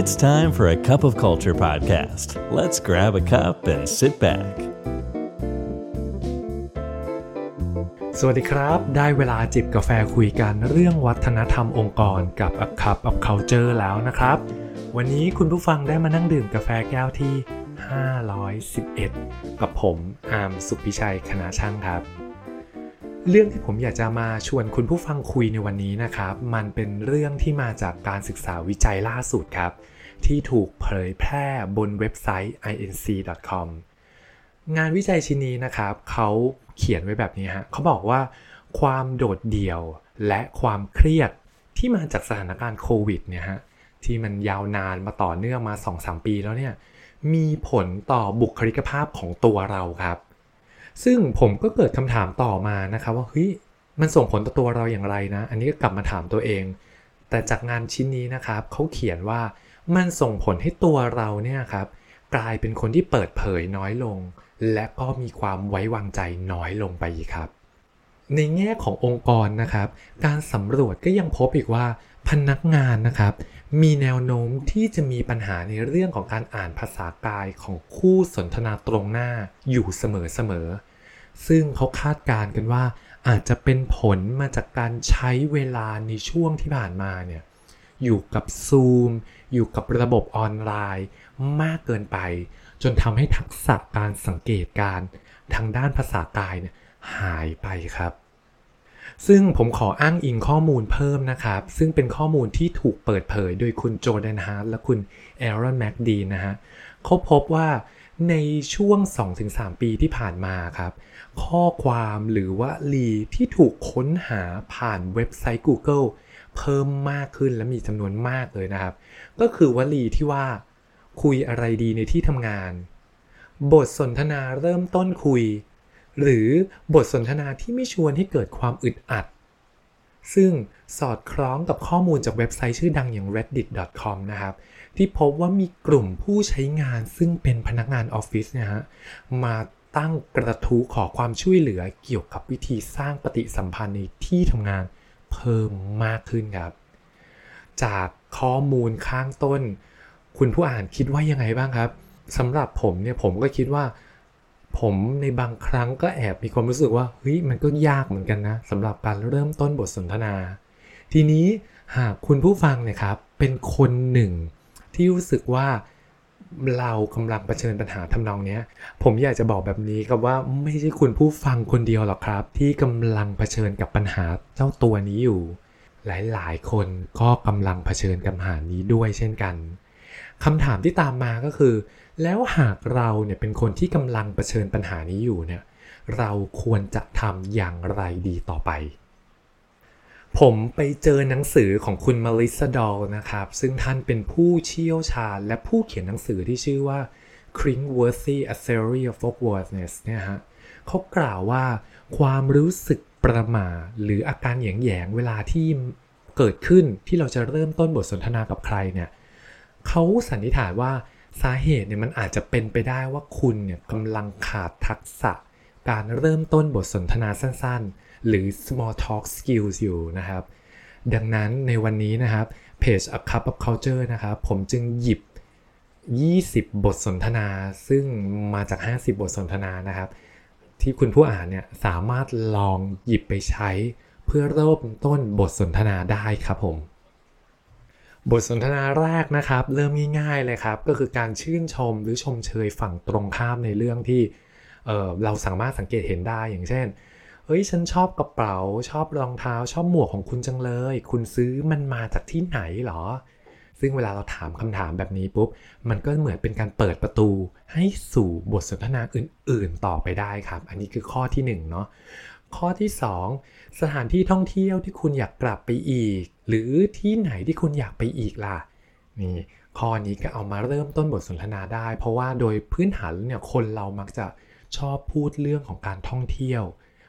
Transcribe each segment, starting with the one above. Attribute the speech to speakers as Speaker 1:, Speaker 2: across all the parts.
Speaker 1: It's time for a cup of culture podcast. Let's grab a cup and sit back.
Speaker 2: สวัสดีครับ ได้เวลาจิบกาแฟคุยกันเรื่องวัฒนธรรมองค์กรกับ A Cup of Culture แล้วนะครับ วันนี้คุณผู้ฟังได้มานั่งดื่มกาแฟแก้วที่ 511 กับผมอาร์มสุพิชัยคณะช่างครับ เรื่องที่ผมอยากจะมาชวนคุณผู้ฟังคุยในวันนี้นะครับ มันเป็นเรื่องที่มาจากการศึกษาวิจัยล่าสุดครับ ที่ถูกเผยแพร่บนเว็บไซต์ inc.com งานวิจัยชิ้นนี้นะครับ เขาเขียนไว้แบบนี้ฮะเขาบอกว่า ความโดดเดี่ยวและความเครียดที่มาจากสถานการณ์โควิดเนี่ยฮะที่มันยาวนานมาต่อเนื่องมา 2-3 ปีแล้วเนี่ยมีผลต่อบุคลิกภาพของตัวเราครับ ซึ่งผมก็เกิดคำถามต่อมานะครับว่าเฮ้ยมันส่งผลต่อตัวเราอย่างไรนะ อันนี้ก็กลับมาถามตัวเอง แต่จากงานชิ้นนี้นะครับเขาเขียนว่ามันส่งผลให้ตัวเราเนี่ยครับกลายเป็นคนที่เปิดเผยน้อยลง และก็มีความไว้วางใจน้อยลงไปครับ ในแง่ขององค์กรนะครับ การสำรวจก็ยังพบอีกว่าพนักงานนะครับ มีแนวโน้มที่จะมีปัญหาในเรื่องของการอ่านภาษากายของคู่สนทนาตรงหน้าอยู่เสมอๆ ซึ่งเขาคาดการณ์กันว่าอาจจะเป็นผลมาจากการใช้เวลาในช่วงที่ผ่านมาเนี่ยอยู่กับ Zoom อยู่กับระบบออนไลน์มากเกินไป จนทำให้ทักษะการสังเกตการทางด้านภาษากายเนี่ยหายไปครับ ซึ่งผมขออ้างอิงข้อมูลเพิ่มนะครับ ซึ่งเป็นข้อมูลที่ถูกเปิดเผยโดยคุณโจแดนฮาร์ดและคุณแอรอนแม็กดีนะฮะเขาพบว่า ในช่วง 2-3 ปีที่ผ่านมาครับ ข้อความหรือว่าลีที่ถูกค้นหาผ่านเว็บไซต์ Google เพิ่มมากขึ้นและมีจำนวนมากเลยนะครับ ก็คือวลีที่ว่า คุยอะไรดีในที่ทำงาน บทสนทนาเริ่มต้นคุย หรือบทสนทนาที่ไม่ชวนให้เกิดความอึดอัด ซึ่งสอดคล้องกับข้อมูลจากเว็บไซต์ชื่อดังอย่าง reddit.com นะครับ ที่พบว่ามีกลุ่มผู้ใช้งานซึ่งเป็นพนักงานออฟฟิศนี่ยฮะมาตั้งกระทู้ขอความช่วยเหลือเกี่ยวกับวิธีสร้างปฏิสัมพันธ์ในที่ทำงานเพิ่มมากขึ้นครับ จากข้อมูลข้างต้น คุณผู้อ่านคิดว่ายังไงบ้างครับสำหรับผมเนี่ยผมก็คิดว่า ผมในบางครั้งก็แอบมีความรู้สึกว่าเฮ้ยมันก็ยากเหมือนกันนะสำหรับการเริ่มต้นบทสนทนา ทีนี้หากคุณผู้ฟังเนี่ยครับเป็นคนหนึ่ง ที่รู้สึกว่าเรากำลังเผชิญปัญหาทำนองนี้ผมอยากจะบอกแบบนี้ครับว่าไม่ใช่คุณผู้ฟังคนเดียวหรอกครับ ที่กำลังเผชิญกับปัญหาเจ้าตัวนี้อยู่ หลายๆ คนก็กำลังเผชิญกับปัญหานี้ด้วยเช่นกัน คำถามที่ตามมาก็คือ แล้วหากเราเนี่ยเป็นคนที่กำลังเผชิญปัญหานี้อยู่เนี่ยเราควรจะทำอย่างไรดีต่อไป ผมไปเจอหนังสือของคุณมาริสดอลนะครับ ซึ่งท่านเป็นผู้เชี่ยวชาญและผู้เขียนหนังสือที่ชื่อว่า Cringworthy A Theory of Awkwardness เนี่ยฮะเขากล่าวว่าความรู้สึกประหม่าหรืออาการแยงๆเวลาที่เกิดขึ้นที่เราจะเริ่มต้นบทสนทนากับใครเนี่ย เขาสันนิษฐานว่าสาเหตุเนี่ยมันอาจจะเป็นไปได้ว่าคุณเนี่ยกำลังขาดทักษะ การเริ่มต้นบทสนทนาสั้นๆ หรือ small talk skills อยู่นะครับ ดังนั้นในวันนี้นะครับเพจ A Cup of Culture นะครับผมจึงหยิบ 20 บทสนทนา ซึ่งมาจาก 50 บทสนทนานะครับ ที่คุณผู้อ่านเนี่ยสามารถลองหยิบไปใช้เพื่อเริ่มต้นบทสนทนาได้ครับผม บทสนทนาแรกนะครับ เริ่มง่ายๆเลยครับ ก็คือการชื่นชมหรือชมเชยฝั่งตรงข้ามในเรื่องที่เเราสามารถสังเกตเห็นได้อย่างเช่นเฮ้ยฉันชอบกระเป๋า ชอบรองเท้า ชอบหมวกของคุณจังเลย คุณซื้อมันมาจากที่ไหนหรอ ซึ่งเวลาเราถามคำถามแบบนี้ปุ๊บ มันก็เหมือนเป็นการเปิดประตูให้สู่บทสนทนาอื่น ๆ ต่อไปได้ครับ อันนี้คือข้อที่1เนาะ ข้อที่ 2 สถานที่ท่องเที่ยวที่คุณอยากกลับไปอีก หรือที่ไหนที่คุณอยากไปอีกล่ะนี่ข้อนี้ก็เอามาเริ่มต้นบทสนทนาได้ เพราะว่าโดยพื้นฐานเนี่ยคนเรามักจะชอบพูดเรื่องของการท่องเที่ยว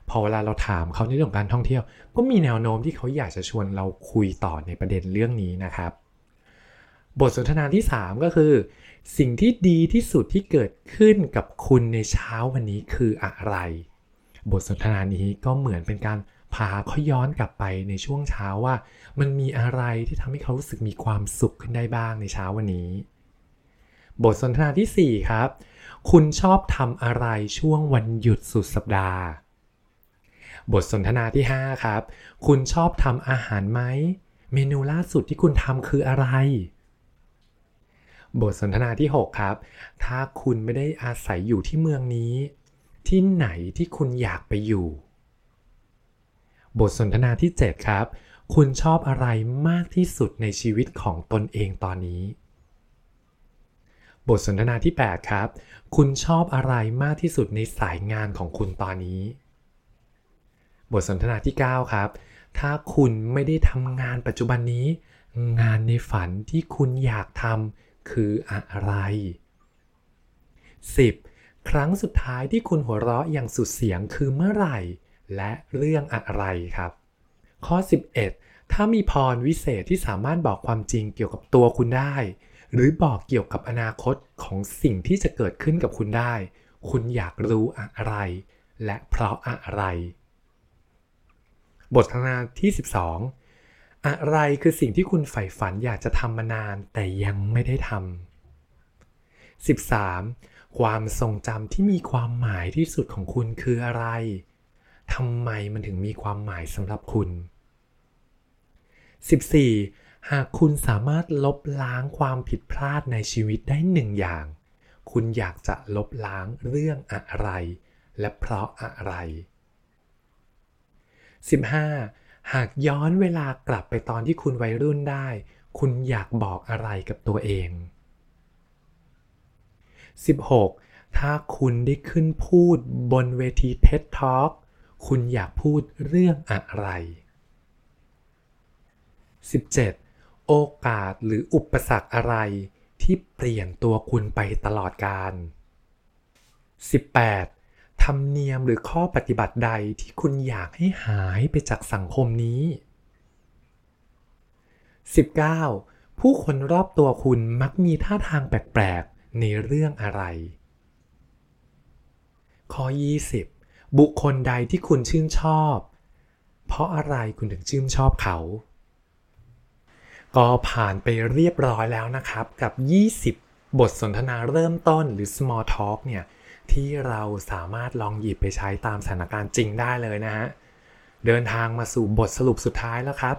Speaker 2: พอเวลาเราถามเขาในเรื่องของการท่องเที่ยว ก็มีแนวโน้มที่เขาอยากจะชวนเราคุยต่อในประเด็นเรื่องนี้นะครับ บทสนทนาที่ 3 ก็คือ สิ่งที่ดีที่สุดที่เกิดขึ้นกับคุณในเช้าวันนี้คืออะไร บทสนทนานี้ก็เหมือนเป็นการพาเขาย้อนกลับไปในช่วงเช้าว่า มันมีอะไรที่ทำให้เขารู้สึกมีความสุขขึ้นได้บ้างในเช้าวันนี้ บทสนทนาที่ 4 ครับ คุณชอบทำอะไรช่วงวันหยุดสุดสัปดาห์ บทสนทนาที่ 5 ครับ คุณชอบทำอาหารไหม เมนูล่าสุดที่คุณทำคืออะไร บทสนทนาที่ 6 ครับ ถ้าคุณไม่ได้อาศัยอยู่ที่เมืองนี้ ที่ไหนที่คุณอยากไปอยู่ บทสนทนาที่ 7 ครับ คุณชอบอะไรมากที่สุดในชีวิตของตนเองตอนนี้ บทสนทนาที่ 8 ครับ คุณชอบอะไรมากที่สุดในสายงานของคุณตอนนี้ บทสนทนาที่ 9 ครับ ถ้าคุณไม่ได้ทำงานปัจจุบันนี้ งานในฝันที่คุณอยากทำคืออะไร 10. ครั้งสุดท้ายที่คุณหัวเราะอย่างสุดเสียงคือเมื่อไหร่ และเรื่องอะไรครับ ข้อ 11 ถ้ามีพรวิเศษที่สามารถบอกความจริงเกี่ยวกับตัวคุณได้ หรือบอกเกี่ยวกับอนาคตของสิ่งที่จะเกิดขึ้นกับคุณได้ คุณอยากรู้อะไร และเพราะอะไร บททนาที่ 12 อะไรคือสิ่งที่คุณใฝ่ฝันอยากจะทำมานานแต่ยังไม่ได้ทำ 13. ความทรงจำที่มีความหมายที่สุดของคุณคืออะไรทำไมมันถึงมีความหมายสำหรับคุณ 14. หากคุณสามารถลบล้างความผิดพลาดในชีวิตได้หนึ่งอย่าง คุณอยากจะลบล้างเรื่องอะไร และเพราะอะไร 15. หากย้อนเวลากลับไปตอนที่คุณวัยรุ่นได้ คุณอยากบอกอะไรกับตัวเอง 16. ถ้าคุณได้ขึ้นพูดบนเวที TED Talk คุณอยากพูดเรื่องอะไร 17. โอกาสหรืออุปสรรคอะไร ที่เปลี่ยนตัวคุณไปตลอดกาล 18. ธรรมเนียมหรือข้อปฏิบัติใดที่คุณอยากให้หายไปจากสังคมนี้ 19. ผู้คนรอบตัวคุณมักมีท่าทางแปลกๆ ในเรื่องอะไร ข้อ 20 บุคคลใดที่คุณชื่นชอบ เพราะอะไรคุณถึงชื่นชอบเขา ก็ผ่านไปเรียบร้อยแล้วนะครับกับ 20 บทสนทนาเริ่มต้นหรือ small talk เนี่ยที่เราสามารถลองหยิบไปใช้ตามสถานการณ์จริงได้เลยนะฮะ เดินทางมาสู่บทสรุปสุดท้ายแล้วครับ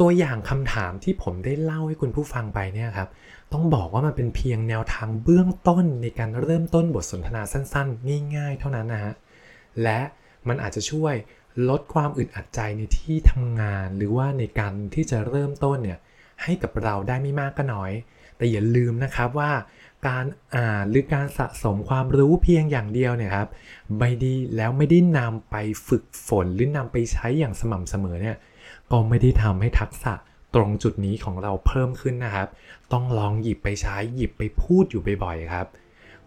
Speaker 2: ตัวอย่างคำถามที่ผมได้เล่าให้คุณผู้ฟังไปเนี่ยครับ ต้องบอกว่ามันเป็นเพียงแนวทางเบื้องต้นในการเริ่มต้นบทสนทนาสั้นๆ ง่าย ๆ เท่านั้นนะฮะ และมันอาจจะช่วยลดความอึดอัดใจในที่ทำงาน หรือว่าในการที่จะเริ่มต้นเนี่ยให้กับเราได้ไม่มากก็น้อย แต่อย่าลืมนะครับว่าการอ่านหรือการสะสมความรู้เพียงอย่างเดียวเนี่ยครับไม่ดีแล้วไม่ได้นำไปฝึกฝนหรือนำไปใช้อย่างสม่ำเสมอเนี่ย ก็ไม่ได้ทำให้ทักษะตรงจุดนี้ของเราเพิ่มขึ้นนะครับ ต้องลองหยิบไปใช้หยิบไปพูดอยู่บ่อยๆครับ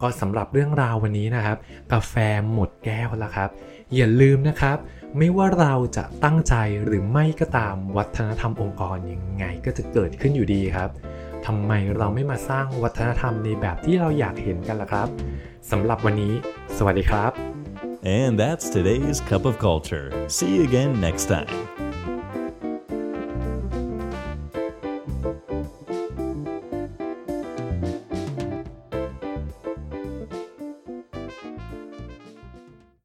Speaker 2: ก็สำหรับเรื่องราววันนี้นะครับ กาแฟหมดแก้วแล้วครับ อย่าลืมนะครับ ไม่ว่าเราจะตั้งใจหรือไม่ก็ตามวัฒนธรรมองค์กรยังไงก็จะเกิดขึ้นอยู่ดีครับทำไมเราไม่มาสร้างวัฒนธรรมในแบบที่เราอยากเห็นกันล่ะครับสำหรับวันนี้ สวัสดีครับ
Speaker 1: And that's today's Cup of Culture. See you again next time.